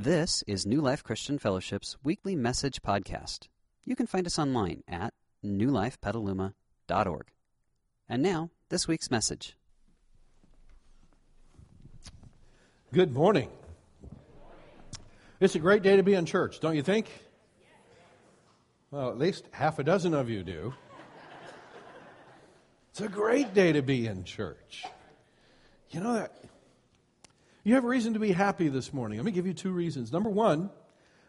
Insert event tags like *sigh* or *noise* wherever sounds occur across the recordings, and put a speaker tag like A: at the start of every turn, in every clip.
A: This is New Life Christian Fellowship's weekly message podcast. You can find us online at newlifepetaluma.org. And now, this week's message.
B: Good morning. It's a great day to be in church, don't you think? Well, at least half a dozen of you do. It's a great day to be in church. You know that you have a reason to be happy this morning. Let me give you two reasons. Number one,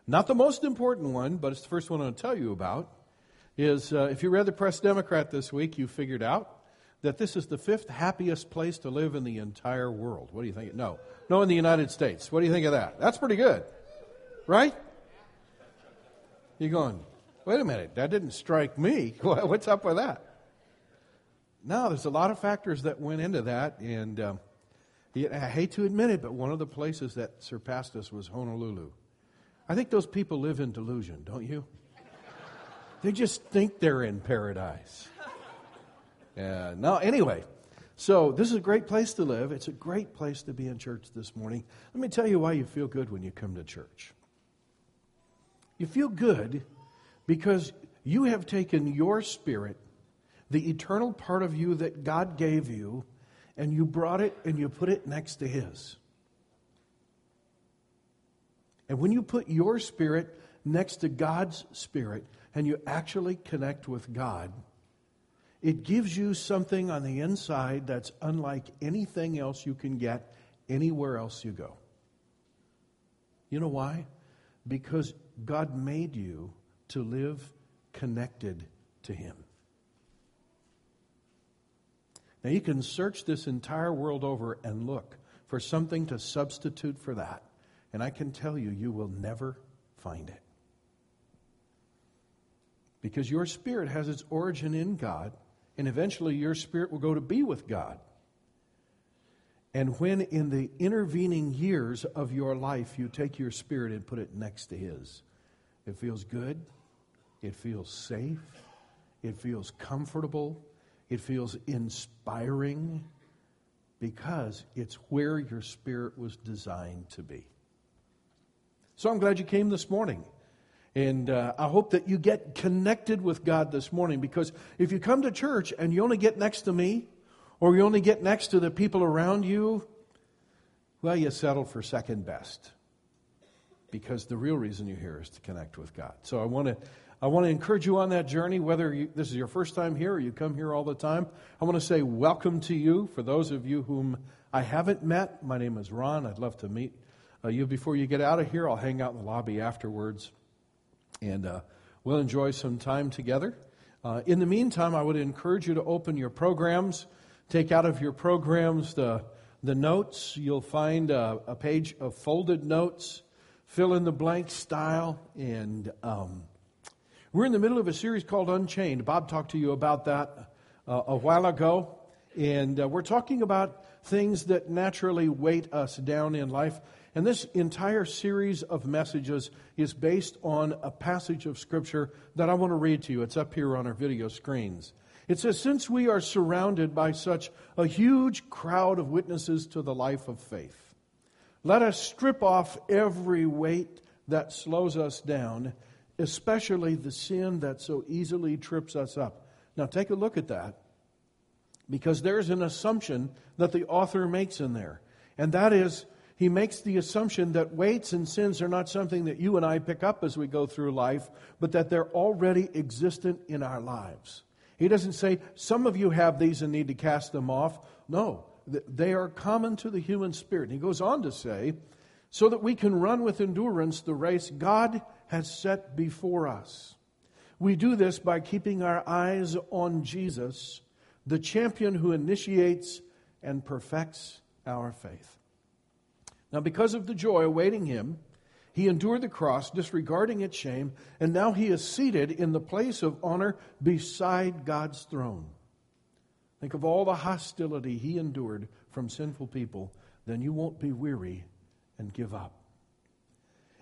B: not the most important one, but it's the first one I'll tell you about, is uh, if you read the Press Democrat this week, you figured out that this is the fifth happiest place to live in the entire world. What do you think? No. No, in the United States. What do you think of that? That's pretty good. Right? You're going, wait a minute, that didn't strike me. *laughs* What's up with that? No, there's a lot of factors that went into that, and um, I hate to admit it, but one of the places that surpassed us was Honolulu. I think those people live in delusion, don't you? They just think they're in paradise. Yeah. No, anyway, so this is a great place to live. It's a great place to be in church this morning. Let me tell you why you feel good when you come to church. You feel good because you have taken your spirit, the eternal part of you that God gave you, and you brought it and you put it next to His. And when you put your spirit next to God's spirit and you actually connect with God, it gives you something on the inside that's unlike anything else you can get anywhere else you go. You know why? Because God made you to live connected to Him. Now, you can search this entire world over and look for something to substitute for that. And I can tell you, you will never find it. Because your spirit has its origin in God, and eventually your spirit will go to be with God. And when in the intervening years of your life you take your spirit and put it next to His, it feels good, it feels safe, it feels comfortable, it feels inspiring because it's where your spirit was designed to be. So I'm glad you came this morning. And uh, I hope that you get connected with God this morning because if you come to church and you only get next to me or you only get next to the people around you, well, you settle for second best because the real reason you're here is to connect with God. So I want to I want to encourage you on that journey, whether you, this is your first time here or you come here all the time. I want to say welcome to you. For those of you whom I haven't met, my name is Ron. I'd love to meet uh, you before you get out of here. I'll hang out in the lobby afterwards, and uh, we'll enjoy some time together. Uh, in the meantime, I would encourage you to open your programs, take out of your programs the, the notes. You'll find a, a page of folded notes, fill in the blank style, and um, we're in the middle of a series called Unchained. Bob talked to you about that uh, a while ago. And uh, we're talking about things that naturally weight us down in life. And this entire series of messages is based on a passage of Scripture that I want to read to you. It's up here on our video screens. It says, Since we are surrounded by such a huge crowd of witnesses to the life of faith, let us strip off every weight that slows us down especially the sin that so easily trips us up. Now, take a look at that because there's an assumption that the author makes in there, and that is he makes the assumption that weights and sins are not something that you and I pick up as we go through life, but that they're already existent in our lives. He doesn't say, some of you have these and need to cast them off. No, they are common to the human spirit. And he goes on to say, so that we can run with endurance the race God has set before us. We do this by keeping our eyes on Jesus, the champion who initiates and perfects our faith. Now, because of the joy awaiting him, he endured the cross, disregarding its shame, and now he is seated in the place of honor beside God's throne. Think of all the hostility he endured from sinful people, then you won't be weary and give up.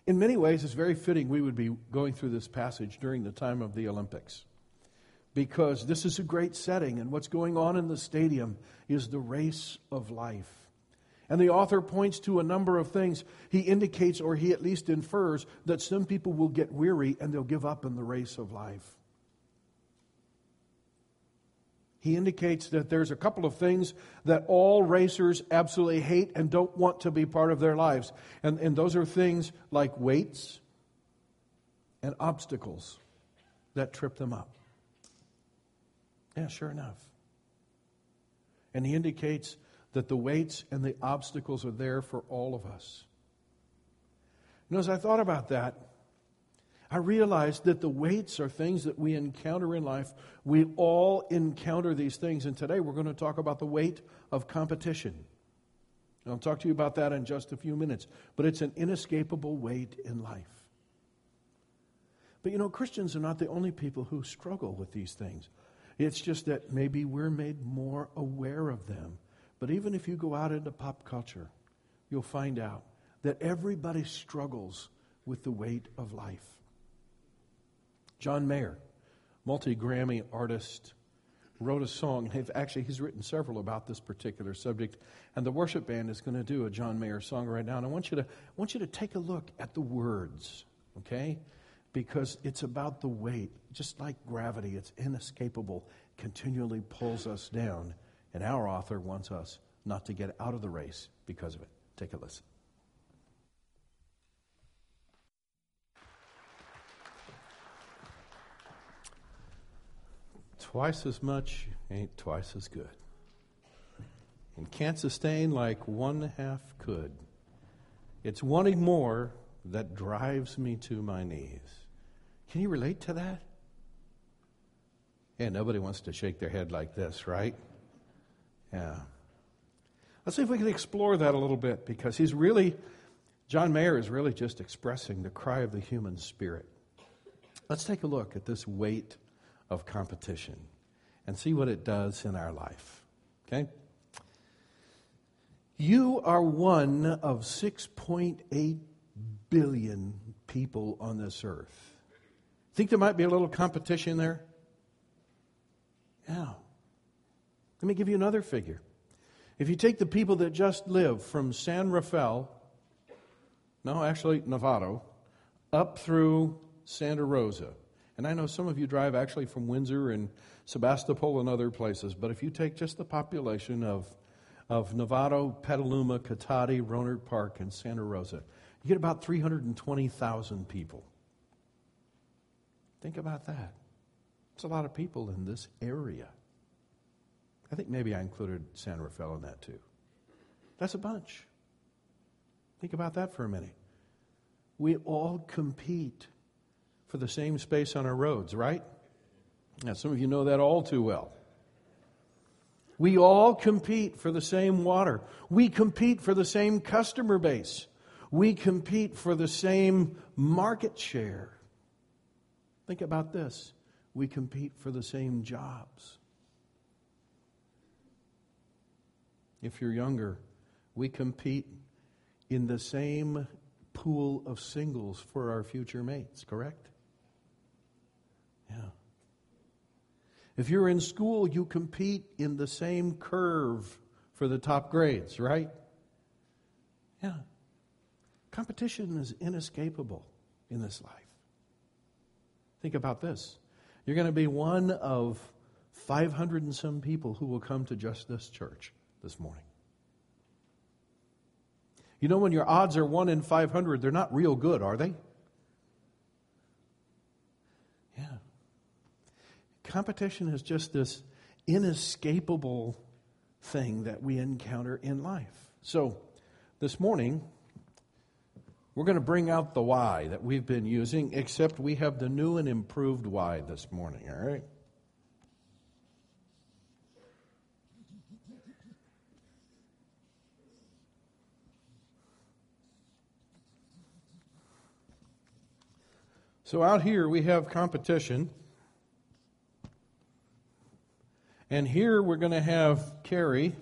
B: In many ways, it's very fitting we would be going through this passage during the time of the Olympics because this is a great setting, and what's going on in the stadium is the race of life. And the author points to a number of things. He indicates, or he at least infers, that some people will get weary and they'll give up in the race of life. He indicates that there's a couple of things that all racers absolutely hate and don't want to be part of their lives. And, and those are things like weights and obstacles that trip them up. Yeah, sure enough. And he indicates that the weights and the obstacles are there for all of us. You know, as I thought about that, I realized that the weights are things that we encounter in life. We all encounter these things. And today we're going to talk about the weight of competition. And I'll talk to you about that in just a few minutes. But it's an inescapable weight in life. But you know, Christians are not the only people who struggle with these things. It's just that maybe we're made more aware of them. But even if you go out into pop culture, you'll find out that everybody struggles with the weight of life. John Mayer, multi Grammy artist, wrote a song. Actually, he's written several about this particular subject. And the worship band is going to do a John Mayer song right now. And I want you to, want you to take a look at the words, okay? because it's about the weight. Just like gravity, it's inescapable, continually pulls us down. And our author wants us not to get out of the race because of it. Take a listen. Twice as much ain't twice as good. And can't sustain like one half could. It's wanting more that drives me to my knees. Can you relate to that? Yeah, nobody wants to shake their head like this, right? Yeah. Let's see if we can explore that a little bit because he's really, John Mayer is really just expressing the cry of the human spirit. Let's take a look at this weight of competition and see what it does in our life. Okay? You are one of 6.8 billion people on this earth. Think there might be a little competition there? Yeah. Let me give you another figure. If you take the people that just live from San Rafael, no, actually, Novato, up through Santa Rosa, and I know some of you drive actually from Windsor and Sebastopol and other places, but if you take just the population of, of Novato, Petaluma, Cotati, Rohnert Park, and Santa Rosa, you get about 320,000 people. Think about that. It's a lot of people in this area. I think maybe I included San Rafael in that too. That's a bunch. Think about that for a minute. We all compete for the same space on our roads, right? Now, some of you know that all too well. We all compete for the same water. We compete for the same customer base. We compete for the same market share. Think about this we compete for the same jobs. If you're younger, we compete in the same pool of singles for our future mates, correct? Yeah. If you're in school, you compete in the same curve for the top grades, right? Yeah. Competition is inescapable in this life. Think about this. You're going to be one of 500 and some people who will come to just this church this morning. You know, when your odds are 1 in 500, they're not real good, are they? Competition is just this inescapable thing that we encounter in life. So, this morning, we're going to bring out the why that we've been using, except we have the new and improved why this morning, all right? So out here we have competition. And here we're going to have carry.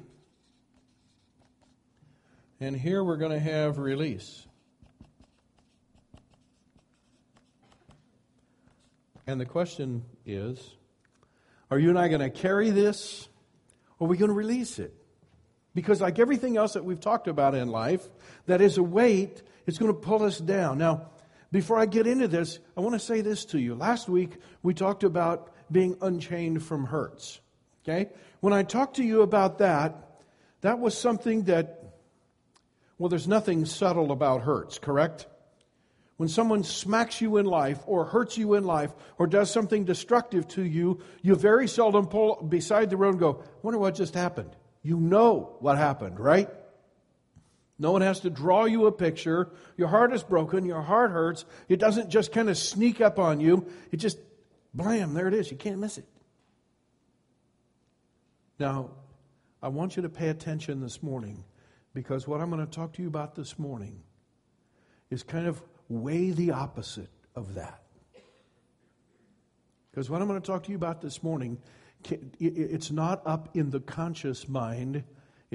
B: And here we're going to have release. And the question is are you and I going to carry this or are we going to release it? Because, like everything else that we've talked about in life, that is a weight, it's going to pull us down. Now, before I get into this, I want to say this to you. Last week, we talked about being unchained from hurts. Okay? When I talked to you about that, that was something that, well, there's nothing subtle about hurts, correct? When someone smacks you in life or hurts you in life or does something destructive to you, you very seldom pull beside the road and go, wonder what just happened. You know what happened, right? No one has to draw you a picture. Your heart is broken. Your heart hurts. It doesn't just kind of sneak up on you. It just, blam, there it is. You can't miss it. Now, I want you to pay attention this morning because what I'm going to talk to you about this morning is kind of way the opposite of that. Because what I'm going to talk to you about this morning, it's not up in the conscious mind,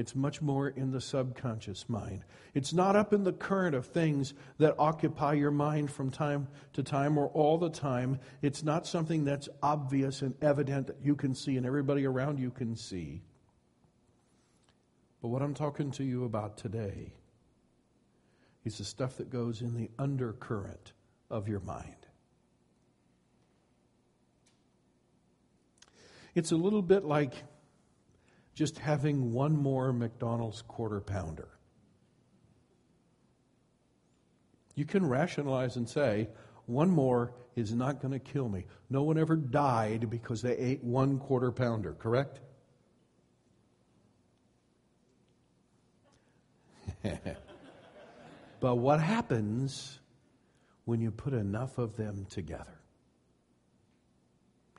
B: it's much more in the subconscious mind. It's not up in the current of things that occupy your mind from time to time or all the time. It's not something that's obvious and evident that you can see and everybody around you can see. But what I'm talking to you about today is the stuff that goes in the undercurrent of your mind. It's a little bit like just having one more McDonald's quarter pounder. You can rationalize and say, one more is not going to kill me. No one ever died because they ate one quarter pounder, correct? *laughs* But what happens when you put enough of them together?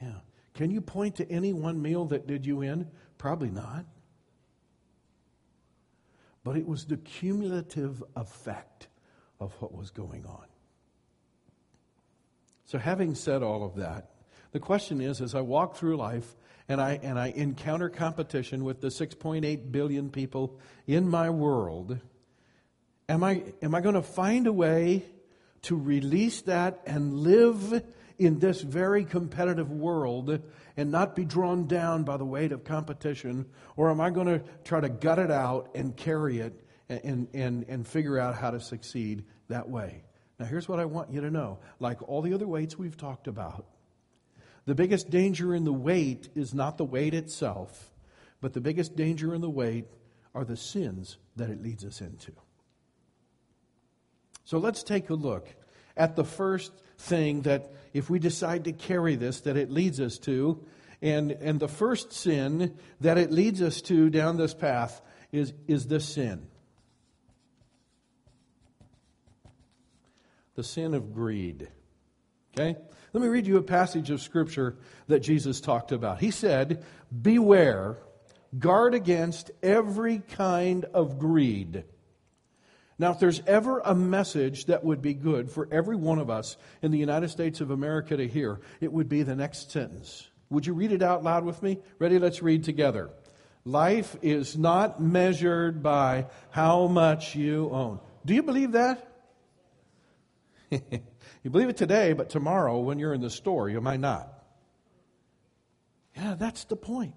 B: Yeah. Can you point to any one meal that did you in? Probably not. But it was the cumulative effect of what was going on. So, having said all of that, the question is as I walk through life and I, and I encounter competition with the 6.8 billion people in my world, Am I, am I going to find a way to release that and live in this very competitive world and not be drawn down by the weight of competition? Or am I going to try to gut it out and carry it and, and, and figure out how to succeed that way? Now, here's what I want you to know like all the other weights we've talked about, the biggest danger in the weight is not the weight itself, but the biggest danger in the weight are the sins that it leads us into. So let's take a look at the first thing that, if we decide to carry this, that it leads us to. And, and the first sin that it leads us to down this path is, is this sin the sin of greed. Okay? Let me read you a passage of Scripture that Jesus talked about. He said, Beware, guard against every kind of greed. Now, if there's ever a message that would be good for every one of us in the United States of America to hear, it would be the next sentence. Would you read it out loud with me? Ready? Let's read together. Life is not measured by how much you own. Do you believe that? *laughs* you believe it today, but tomorrow when you're in the store, you might not. Yeah, that's the point.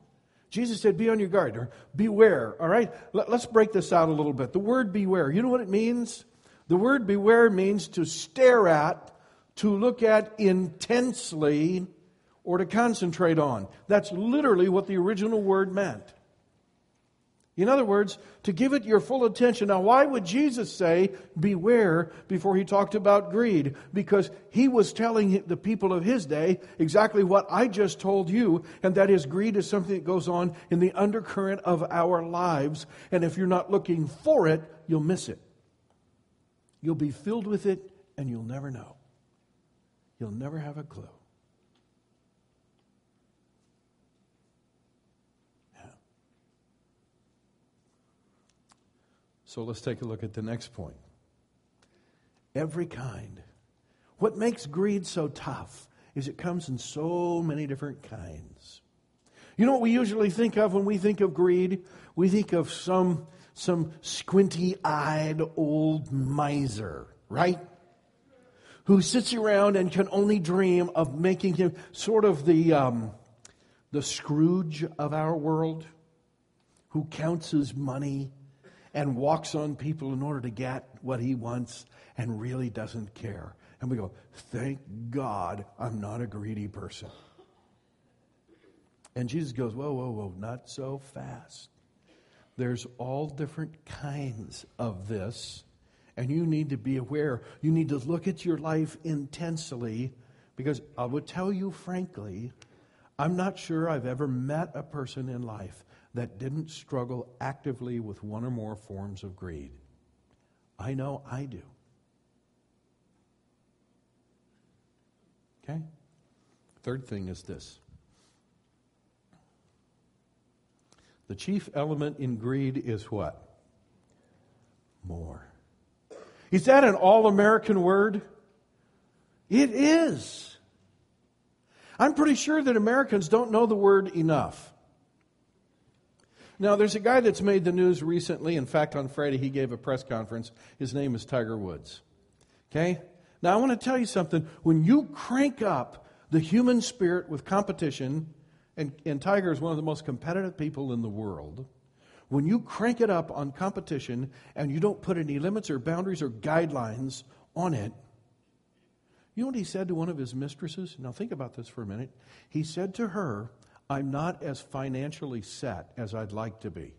B: Jesus said, Be on your guard, or beware. All right? Let, us break this out a little bit. The word beware, you know what it means? The word beware means to stare at, to look at intensely, or to concentrate on. That's literally what the original word meant. In other words, to give it your full attention. Now, why would Jesus say, beware, before he talked about greed? Because he was telling the people of his day exactly what I just told you, and that is greed is something that goes on in the undercurrent of our lives. And if you're not looking for it, you'll miss it. You'll be filled with it, and you'll never know. You'll never have a clue. So let's take a look at the next point. Every kind. What makes greed so tough is it comes in so many different kinds. You know what we usually think of when we think of greed? We think of some, some squinty eyed old miser, right? Who sits around and can only dream of making him sort of the, um, the Scrooge of our world who counts his money and walks on people in order to get what he wants and really doesn't care. And we go, thank God I'm not a greedy person. And Jesus goes, whoa, whoa, whoa, not so fast. There's all different kinds of this, and you need to be aware. You need to look at your life intensely because I would tell you frankly, I'm not sure I've ever met a person in life that didn't struggle actively with one or more forms of greed. I know I do. Okay? Third thing is this the chief element in greed is what? More. Is that an all American word? It is. I'm pretty sure that Americans don't know the word enough. Now, there's a guy that's made the news recently. In fact, on Friday, he gave a press conference. His name is Tiger Woods. Okay? Now, I want to tell you something. When you crank up the human spirit with competition, and, and Tiger is one of the most competitive people in the world, when you crank it up on competition and you don't put any limits or boundaries or guidelines on it, you know what he said to one of his mistresses? Now, think about this for a minute. He said to her, I'm not as financially set as I'd like to be.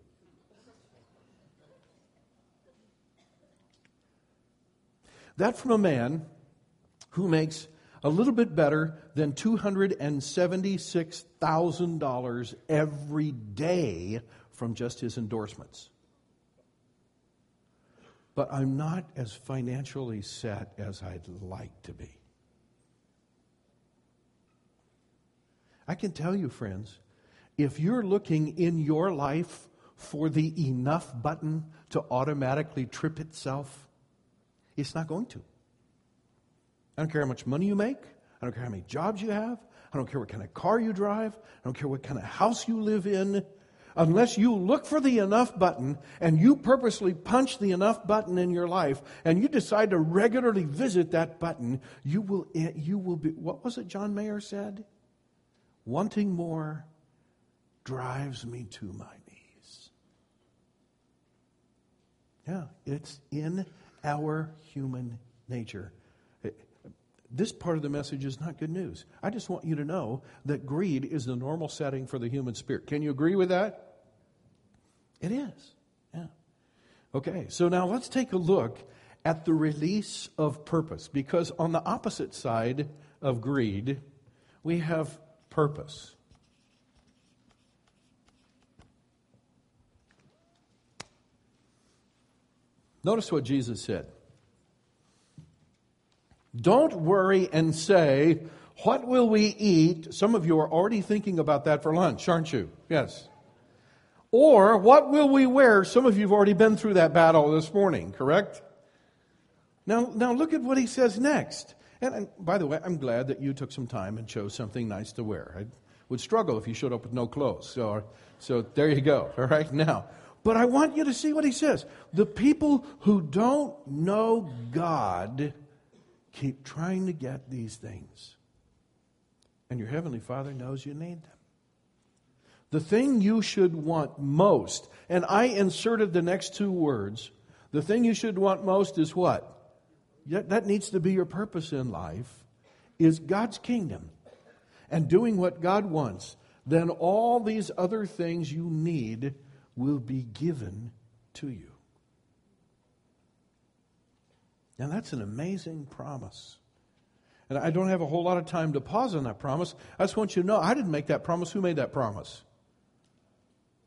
B: That from a man who makes a little bit better than $276,000 every day from just his endorsements. But I'm not as financially set as I'd like to be. I can tell you, friends, if you're looking in your life for the enough button to automatically trip itself, it's not going to. I don't care how much money you make. I don't care how many jobs you have. I don't care what kind of car you drive. I don't care what kind of house you live in. Unless you look for the enough button and you purposely punch the enough button in your life and you decide to regularly visit that button, you will, eh, you will be, what was it John Mayer said? Wanting more drives me to my knees. Yeah, it's in our human nature. This part of the message is not good news. I just want you to know that greed is the normal setting for the human spirit. Can you agree with that? It is. Yeah. Okay, so now let's take a look at the release of purpose because on the opposite side of greed, we have purpose. Notice what Jesus said. Don't worry and say, What will we eat? Some of you are already thinking about that for lunch, aren't you? Yes. Or, what will we wear? Some of you have already been through that battle this morning, correct? Now, now look at what he says next. And, and, by the way, I'm glad that you took some time and chose something nice to wear. I would struggle if you showed up with no clothes. So, so there you go. *laughs* All right, now. But I want you to see what he says. The people who don't know God keep trying to get these things. And your Heavenly Father knows you need them. The thing you should want most, and I inserted the next two words the thing you should want most is what? That needs to be your purpose in life, is God's kingdom and doing what God wants, then all these other things you need will be given to you. Now, that's an amazing promise. And I don't have a whole lot of time to pause on that promise. I just want you to know I didn't make that promise. Who made that promise?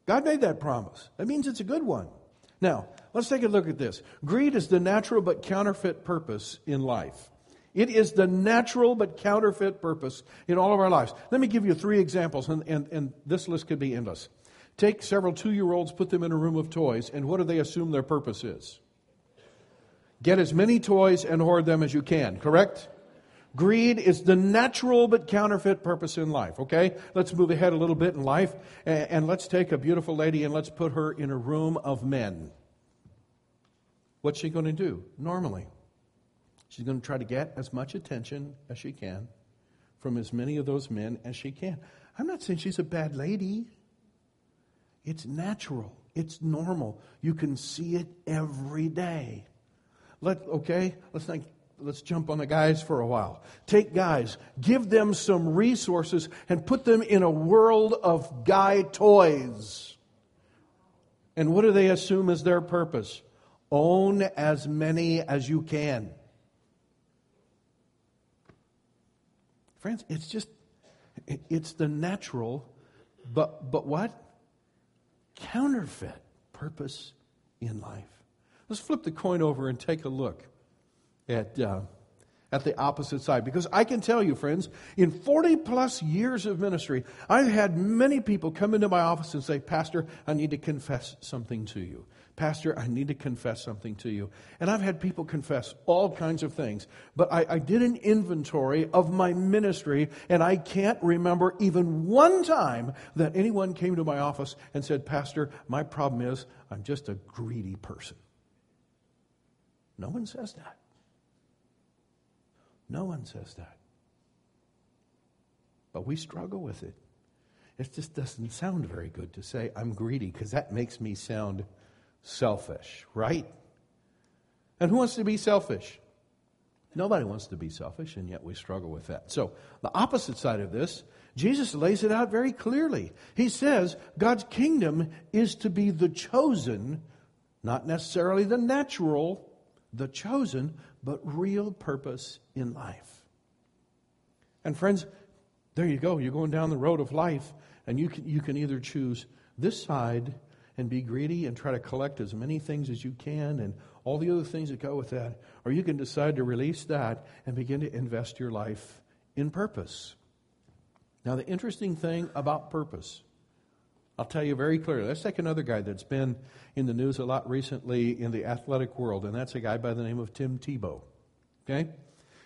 B: God made that promise. That means it's a good one. Now, let's take a look at this. Greed is the natural but counterfeit purpose in life. It is the natural but counterfeit purpose in all of our lives. Let me give you three examples, and, and, and this list could be endless. Take several two year olds, put them in a room of toys, and what do they assume their purpose is? Get as many toys and hoard them as you can, correct? Greed is the natural but counterfeit purpose in life, okay? Let's move ahead a little bit in life and, and let's take a beautiful lady and let's put her in a room of men. What's she going to do normally? She's going to try to get as much attention as she can from as many of those men as she can. I'm not saying she's a bad lady. It's natural. It's normal. You can see it every day. Let okay, let's think let's jump on the guys for a while. Take guys, give them some resources and put them in a world of guy toys. And what do they assume is their purpose? Own as many as you can. Friends, it's just it's the natural but but what? Counterfeit purpose in life. Let's flip the coin over and take a look at, uh, at the opposite side. Because I can tell you, friends, in 40 plus years of ministry, I've had many people come into my office and say, Pastor, I need to confess something to you. Pastor, I need to confess something to you. And I've had people confess all kinds of things. But I, I, did an inventory of my ministry, and I can't remember even one time that anyone came to my office and said, Pastor, my problem is I'm just a greedy person. No one says that. No one says that. But we struggle with it. It just doesn't sound very good to say, I'm greedy, because that makes me sound selfish, right? And who wants to be selfish? Nobody wants to be selfish, and yet we struggle with that. So, the opposite side of this, Jesus lays it out very clearly. He says God's kingdom is to be the chosen, not necessarily the natural, the chosen, but real purpose in life. And friends, there you go. You're going down the road of life, and you can, you can either choose this side and be greedy and try to collect as many things as you can and all the other things that go with that, or you can decide to release that and begin to invest your life in purpose. Now, the interesting thing about purpose I'll tell you very clearly. Let's take another guy that's been in the news a lot recently in the athletic world, and that's a guy by the name of Tim Tebow. Okay?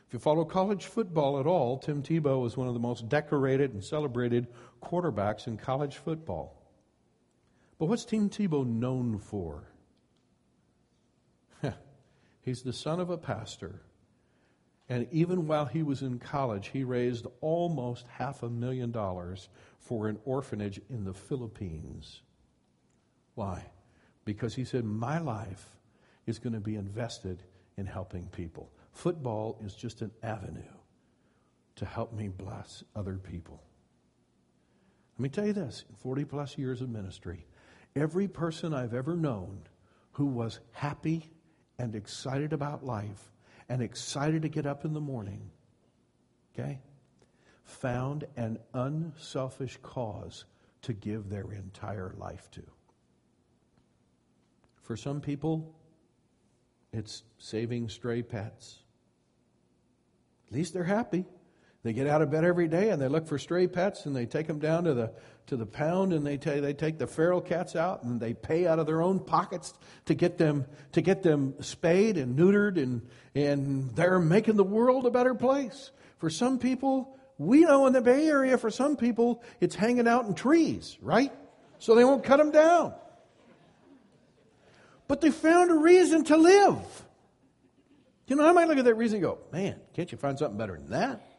B: If you follow college football at all, Tim Tebow is one of the most decorated and celebrated quarterbacks in college football. But what's Tim Tebow known for? *laughs* He's the son of a pastor and even while he was in college, he raised almost half a million dollars for an orphanage in the Philippines. Why? Because he said, My life is going to be invested in helping people. Football is just an avenue to help me bless other people. Let me tell you this in 40 plus years of ministry, every person I've ever known who was happy and excited about life and excited to get up in the morning, okay, found an unselfish cause to give their entire life to. For some people, it's saving stray pets. At least they're happy. They get out of bed every day and they look for stray pets and they take them down to the, to the pound and they, t- they take the feral cats out and they pay out of their own pockets to get them, to get them spayed and neutered and, and they're making the world a better place. For some people, we know in the Bay Area, for some people, it's hanging out in trees, right? So they won't cut them down. But they found a reason to live. You know, I might look at that reason and go, man, can't you find something better than that?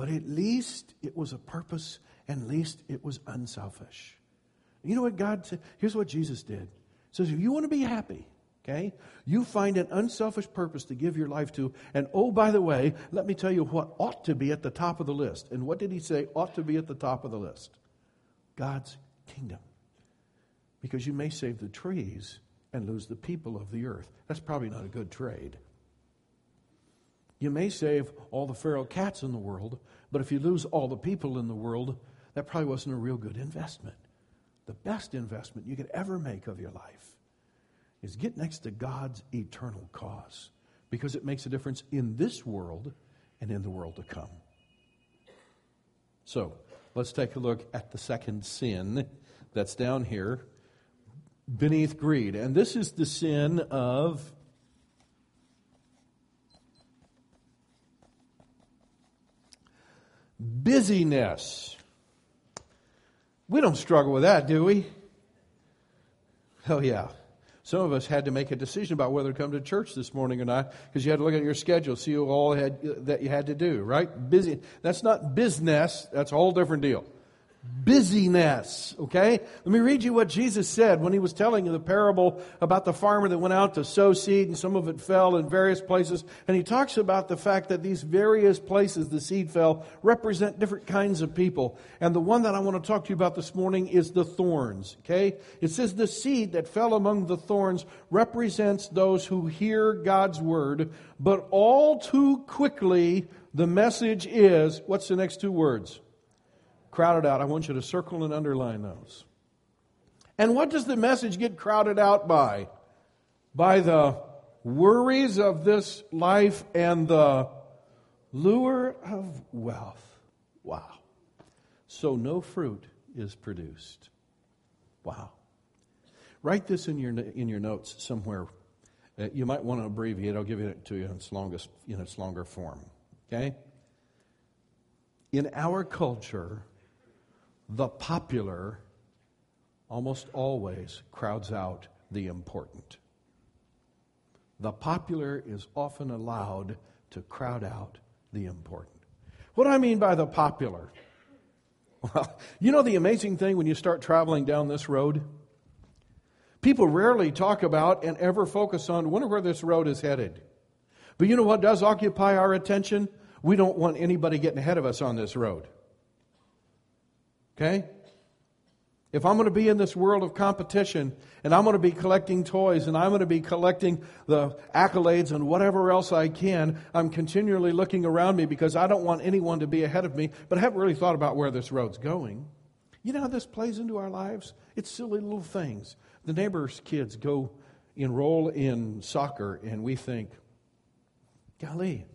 B: But at least it was a purpose, and at least it was unselfish. You know what God said? Here's what Jesus did. He says, if you want to be happy, okay, you find an unselfish purpose to give your life to. And oh, by the way, let me tell you what ought to be at the top of the list. And what did he say ought to be at the top of the list? God's kingdom. Because you may save the trees and lose the people of the earth. That's probably not a good trade. You may save all the feral cats in the world, but if you lose all the people in the world, that probably wasn't a real good investment. The best investment you could ever make of your life is get next to God's eternal cause because it makes a difference in this world and in the world to come. So, let's take a look at the second sin that's down here beneath greed. And this is the sin of Busyness. We don't struggle with that, do we? Oh, yeah. Some of us had to make a decision about whether to come to church this morning or not because you had to look at your schedule, see all had, that you had to do, right? Busy. That's not business. That's a whole different deal. Busyness. Okay? Let me read you what Jesus said when he was telling the parable about the farmer that went out to sow seed and some of it fell in various places. And he talks about the fact that these various places the seed fell represent different kinds of people. And the one that I want to talk to you about this morning is the thorns. Okay? It says the seed that fell among the thorns represents those who hear God's word, but all too quickly the message is what's the next two words? Crowded out. I want you to circle and underline those. And what does the message get crowded out by? By the worries of this life and the lure of wealth. Wow. So no fruit is produced. Wow. Write this in your, in your notes somewhere. Uh, you might want to abbreviate. I'll give it to you in its, longest, in its longer form. Okay? In our culture, the popular almost always crowds out the important. The popular is often allowed to crowd out the important. What do I mean by the popular? Well, you know the amazing thing when you start traveling down this road? People rarely talk about and ever focus on, wonder where this road is headed. But you know what does occupy our attention? We don't want anybody getting ahead of us on this road. Okay? If I'm going to be in this world of competition and I'm going to be collecting toys and I'm going to be collecting the accolades and whatever else I can, I'm continually looking around me because I don't want anyone to be ahead of me, but I haven't really thought about where this road's going. You know how this plays into our lives? It's silly little things. The neighbor's kids go enroll in soccer and we think, golly,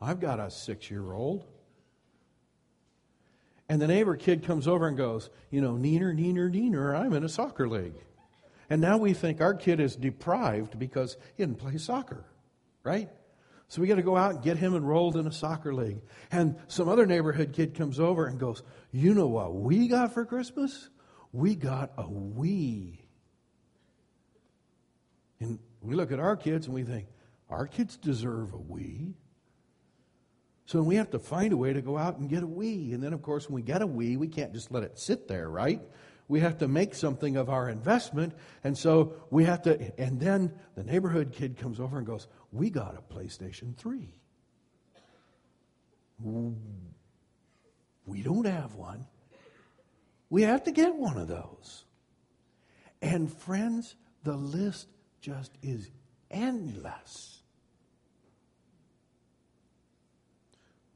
B: I've got a six year old. And the neighbor kid comes over and goes, you know, neener, neener, neener, I'm in a soccer league. And now we think our kid is deprived because he didn't play soccer, right? So we got to go out and get him enrolled in a soccer league. And some other neighborhood kid comes over and goes, You know what we got for Christmas? We got a Wii. And we look at our kids and we think, Our kids deserve a Wii. So we have to find a way to go out and get a Wii. And then, of course, when we get a Wii, we can't just let it sit there, right? We have to make something of our investment. And so we have to, and then the neighborhood kid comes over and goes, We got a PlayStation 3. We don't have one. We have to get one of those. And friends, the list just is endless.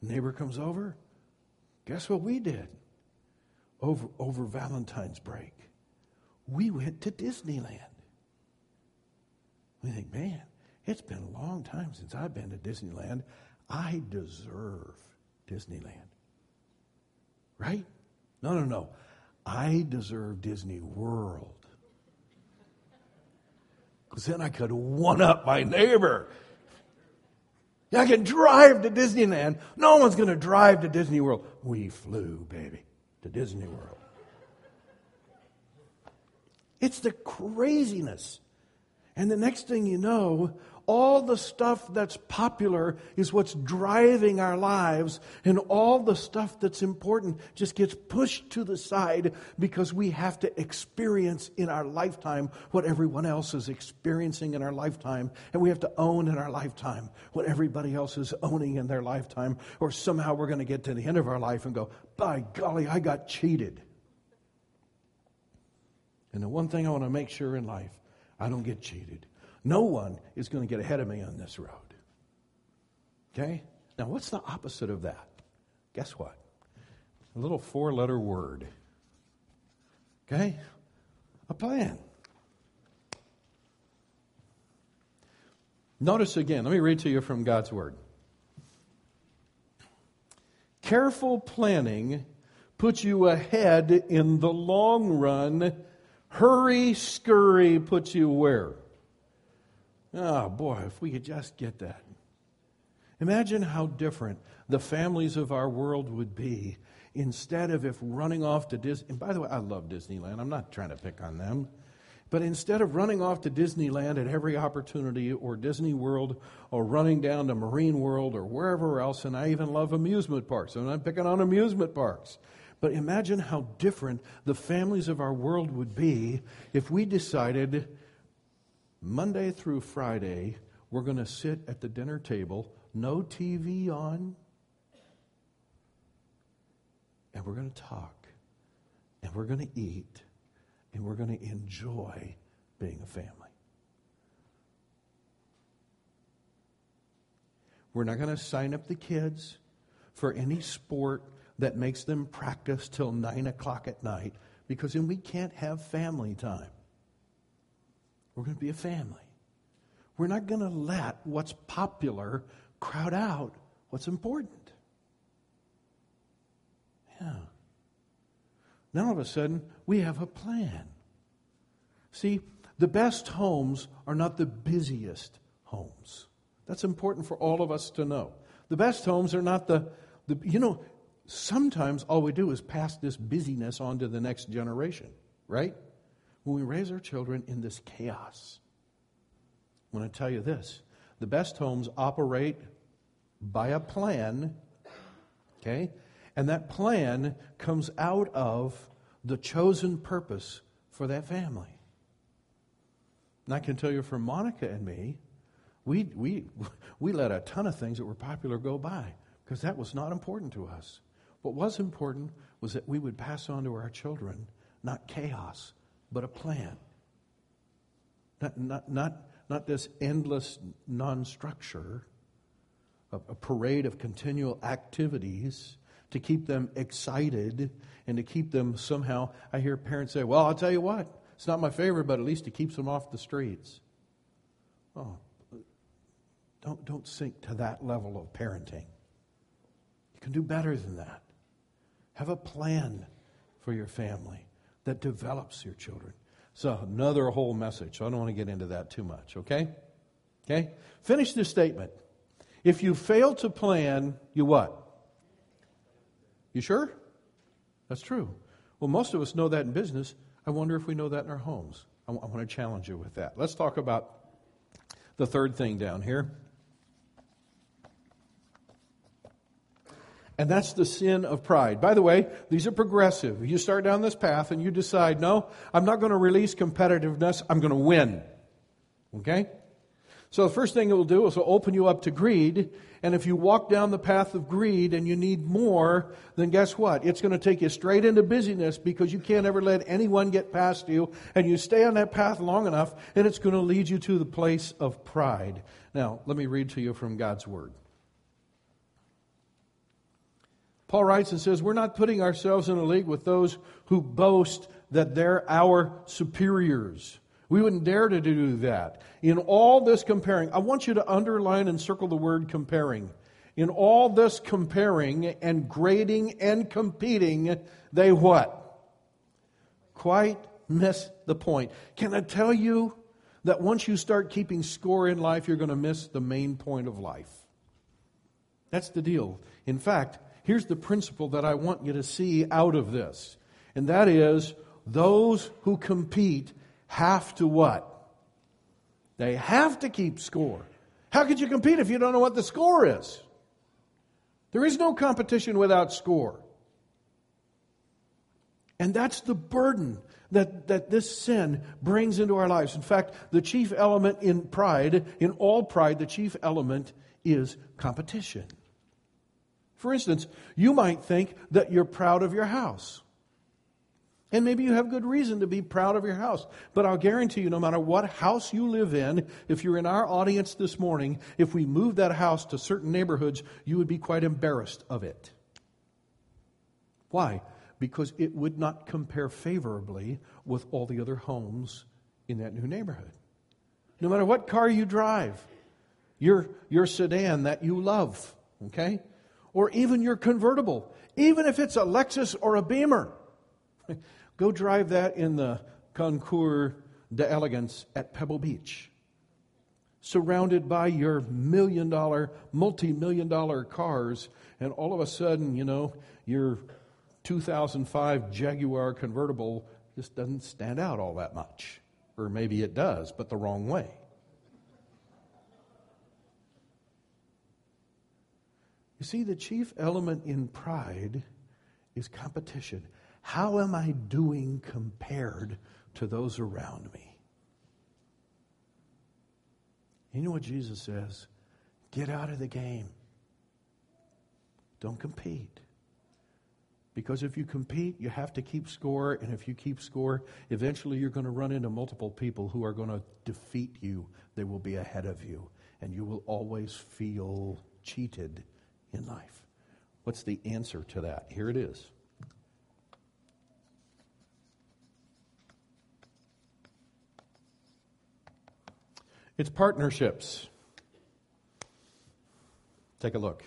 B: Neighbor comes over. Guess what we did? Over, over Valentine's break. We went to Disneyland. We think, man, it's been a long time since I've been to Disneyland. I deserve Disneyland. Right? No, no, no. I deserve Disney World. Because then I could one up my neighbor. I can drive to Disneyland. No one's going to drive to Disney World. We flew, baby, to Disney World. It's the craziness. And the next thing you know, all the stuff that's popular is what's driving our lives, and all the stuff that's important just gets pushed to the side because we have to experience in our lifetime what everyone else is experiencing in our lifetime, and we have to own in our lifetime what everybody else is owning in their lifetime, or somehow we're going to get to the end of our life and go, by golly, I got cheated. And the one thing I want to make sure in life, I don't get cheated. No one is going to get ahead of me on this road. Okay? Now, what's the opposite of that? Guess what? A little four letter word. Okay? A plan. Notice again, let me read to you from God's Word. Careful planning puts you ahead in the long run. Hurry, scurry puts you where? Oh, boy, if we could just get that. Imagine how different the families of our world would be instead of if running off to Disney. And by the way, I love Disneyland. I'm not trying to pick on them. But instead of running off to Disneyland at every opportunity or Disney World or running down to Marine World or wherever else, and I even love amusement parks. I'm not picking on amusement parks. But imagine how different the families of our world would be if we decided Monday through Friday, we're going to sit at the dinner table, no TV on, and we're going to talk, and we're going to eat, and we're going to enjoy being a family. We're not going to sign up the kids for any sport that makes them practice till 9 o'clock at night because then we can't have family time. We're going to be a family. We're not going to let what's popular crowd out what's important. Yeah. Now all of a sudden, we have a plan. See, the best homes are not the busiest homes. That's important for all of us to know. The best homes are not the, the you know, sometimes all we do is pass this busyness on to the next generation, right? When we raise our children in this chaos. I want to tell you this the best homes operate by a plan, okay? And that plan comes out of the chosen purpose for that family. And I can tell you for Monica and me, we, we, *laughs* we let a ton of things that were popular go by because that was not important to us. What was important was that we would pass on to our children not chaos, but a plan. Not, not, not, not this endless non structure, a, a parade of continual activities to keep them excited and to keep them somehow. I hear parents say, Well, I'll tell you what, it's not my favorite, but at least it keeps them off the streets. Oh, don't, don't sink to that level of parenting. You can do better than that. Have a plan for your family that develops your children. So, another whole message. So I don't want to get into that too much, okay? Okay? Finish this statement. If you fail to plan, you what? You sure? That's true. Well, most of us know that in business. I wonder if we know that in our homes. I, w- I want to challenge you with that. Let's talk about the third thing down here. And that's the sin of pride. By the way, these are progressive. You start down this path and you decide, no, I'm not going to release competitiveness, I'm going to win. Okay? So the first thing it will do is it'll open you up to greed. And if you walk down the path of greed and you need more, then guess what? It's going to take you straight into busyness because you can't ever let anyone get past you. And you stay on that path long enough, and it's going to lead you to the place of pride. Now, let me read to you from God's Word. Paul writes and says, We're not putting ourselves in a league with those who boast that they're our superiors. We wouldn't dare to do that. In all this comparing, I want you to underline and circle the word comparing. In all this comparing and grading and competing, they what? Quite miss the point. Can I tell you that once you start keeping score in life, you're going to miss the main point of life? That's the deal. In fact, here's the principle that I want you to see out of this. And that is those who compete have to what? They have to keep score. How could you compete if you don't know what the score is? There is no competition without score. And that's the burden that, that this sin brings into our lives. In fact, the chief element in pride, in all pride, the chief element is competition. For instance, you might think that you're proud of your house. And maybe you have good reason to be proud of your house. But I'll guarantee you, no matter what house you live in, if you're in our audience this morning, if we moved that house to certain neighborhoods, you would be quite embarrassed of it. Why? Because it would not compare favorably with all the other homes in that new neighborhood. No matter what car you drive, your, your sedan that you love, okay? Or even your convertible, even if it's a Lexus or a Beamer. *laughs* Go drive that in the Concours d'Elegance at Pebble Beach, surrounded by your million dollar, multi million dollar cars, and all of a sudden, you know, your 2005 Jaguar convertible just doesn't stand out all that much. Or maybe it does, but the wrong way. You see, the chief element in pride is competition. How am I doing compared to those around me? You know what Jesus says? Get out of the game. Don't compete. Because if you compete, you have to keep score, and if you keep score, eventually you're going to run into multiple people who are going to defeat you. They will be ahead of you, and you will always feel cheated in life. What's the answer to that? Here it is. It's partnerships. Take a look.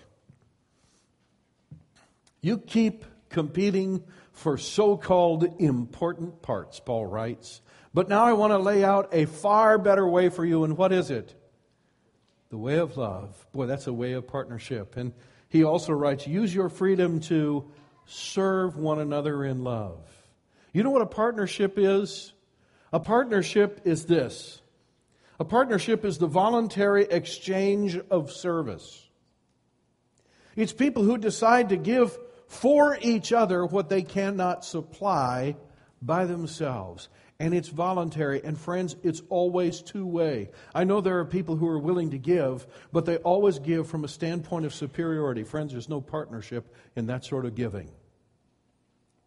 B: You keep competing for so called important parts, Paul writes. But now I want to lay out a far better way for you. And what is it? The way of love. Boy, that's a way of partnership. And he also writes use your freedom to serve one another in love. You know what a partnership is? A partnership is this a partnership is the voluntary exchange of service. It's people who decide to give for each other what they cannot supply by themselves. And it's voluntary. And friends, it's always two way. I know there are people who are willing to give, but they always give from a standpoint of superiority. Friends, there's no partnership in that sort of giving.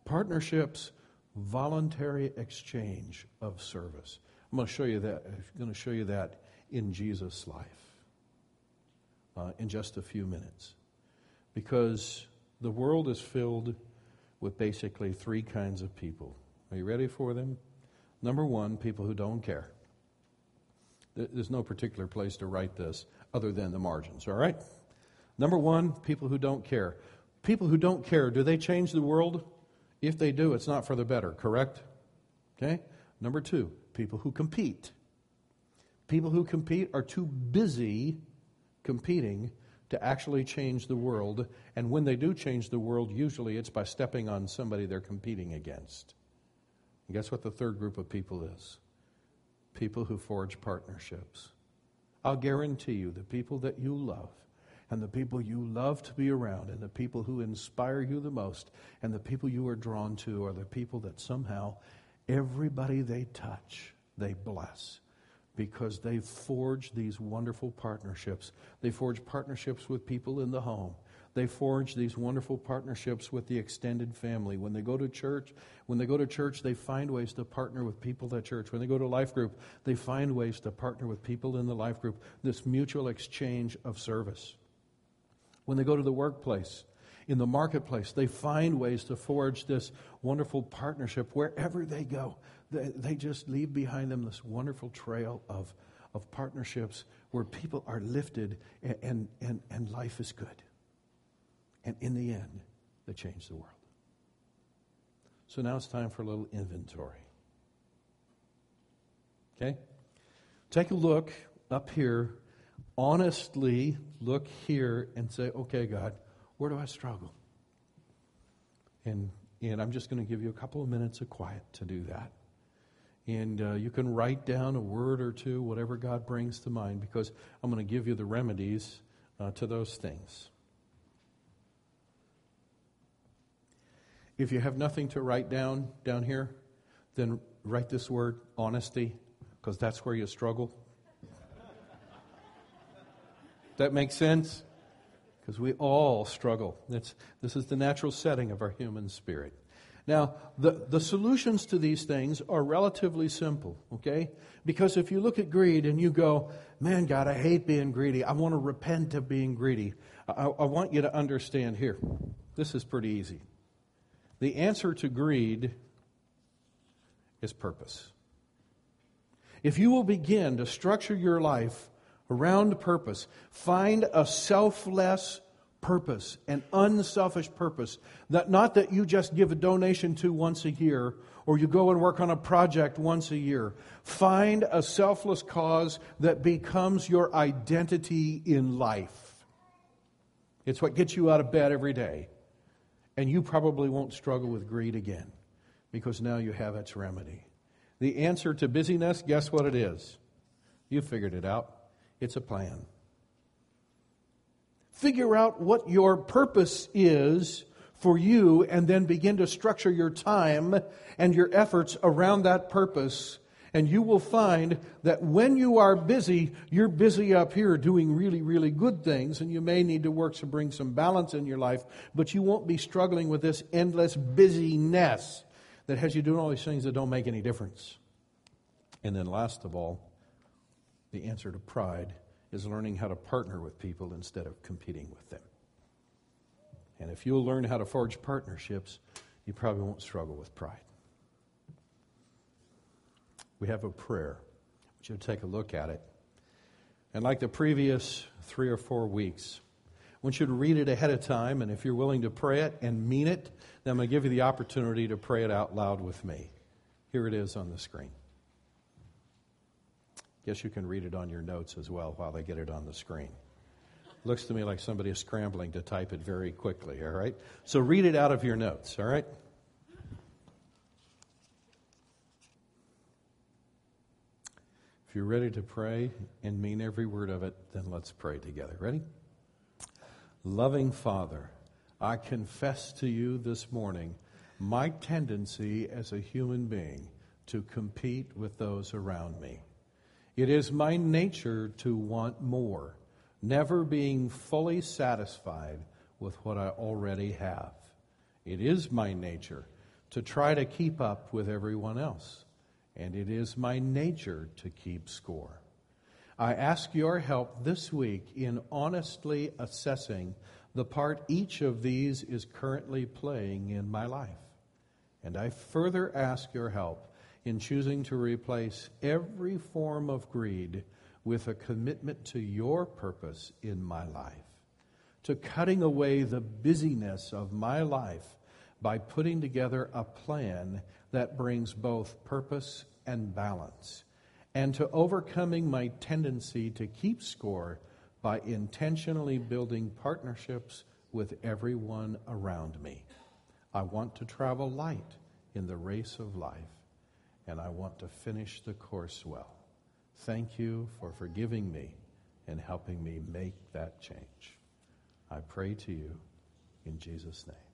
B: Partnerships, voluntary exchange of service. I'm going to show you that. I'm going to show you that in Jesus' life uh, in just a few minutes, because the world is filled with basically three kinds of people. Are you ready for them? Number one, people who don't care. There's no particular place to write this other than the margins, all right? Number one, people who don't care. People who don't care, do they change the world? If they do, it's not for the better, correct? Okay? Number two, people who compete. People who compete are too busy competing to actually change the world. And when they do change the world, usually it's by stepping on somebody they're competing against. And guess what the third group of people is? People who forge partnerships. I'll guarantee you the people that you love and the people you love to be around and the people who inspire you the most and the people you are drawn to are the people that somehow everybody they touch, they bless because they forge these wonderful partnerships. They forge partnerships with people in the home. They forge these wonderful partnerships with the extended family. When they go to church, when they go to church, they find ways to partner with people at church. When they go to life group, they find ways to partner with people in the life group. This mutual exchange of service. When they go to the workplace, in the marketplace, they find ways to forge this wonderful partnership wherever they go they, they just leave behind them this wonderful trail of, of partnerships where people are lifted and, and, and, and life is good. And in the end, they change the world. So now it's time for a little inventory. Okay? Take a look up here. Honestly, look here and say, okay, God, where do I struggle? And, and I'm just going to give you a couple of minutes of quiet to do that. And uh, you can write down a word or two, whatever God brings to mind, because I'm going to give you the remedies uh, to those things. If you have nothing to write down down here, then write this word, honesty, because that's where you struggle. that makes sense? Because we all struggle. It's, this is the natural setting of our human spirit. Now, the, the solutions to these things are relatively simple, okay? Because if you look at greed and you go, man, God, I hate being greedy. I want to repent of being greedy. I, I want you to understand here. This is pretty easy. The answer to greed is purpose. If you will begin to structure your life around purpose, find a selfless purpose, an unselfish purpose. That not that you just give a donation to once a year or you go and work on a project once a year. Find a selfless cause that becomes your identity in life. It's what gets you out of bed every day. And you probably won't struggle with greed again because now you have its remedy. The answer to busyness, guess what it is? You figured it out. It's a plan. Figure out what your purpose is for you and then begin to structure your time and your efforts around that purpose. And you will find that when you are busy, you're busy up here doing really, really good things, and you may need to work to bring some balance in your life, but you won't be struggling with this endless busyness that has you doing all these things that don't make any difference. And then, last of all, the answer to pride is learning how to partner with people instead of competing with them. And if you'll learn how to forge partnerships, you probably won't struggle with pride. We have a prayer. I want you to take a look at it. And like the previous three or four weeks, I want you to read it ahead of time. And if you're willing to pray it and mean it, then I'm going to give you the opportunity to pray it out loud with me. Here it is on the screen. Guess you can read it on your notes as well while they get it on the screen. Looks to me like somebody is scrambling to type it very quickly, all right? So read it out of your notes, all right? If you're ready to pray and mean every word of it, then let's pray together. Ready? Loving Father, I confess to you this morning my tendency as a human being to compete with those around me. It is my nature to want more, never being fully satisfied with what I already have. It is my nature to try to keep up with everyone else, and it is my nature to keep score. I ask your help this week in honestly assessing the part each of these is currently playing in my life. And I further ask your help in choosing to replace every form of greed with a commitment to your purpose in my life, to cutting away the busyness of my life by putting together a plan that brings both purpose and balance, and to overcoming my tendency to keep score by intentionally building partnerships with everyone around me. I want to travel light in the race of life and I want to finish the course well. Thank you for forgiving me and helping me make that change. I pray to you in Jesus' name.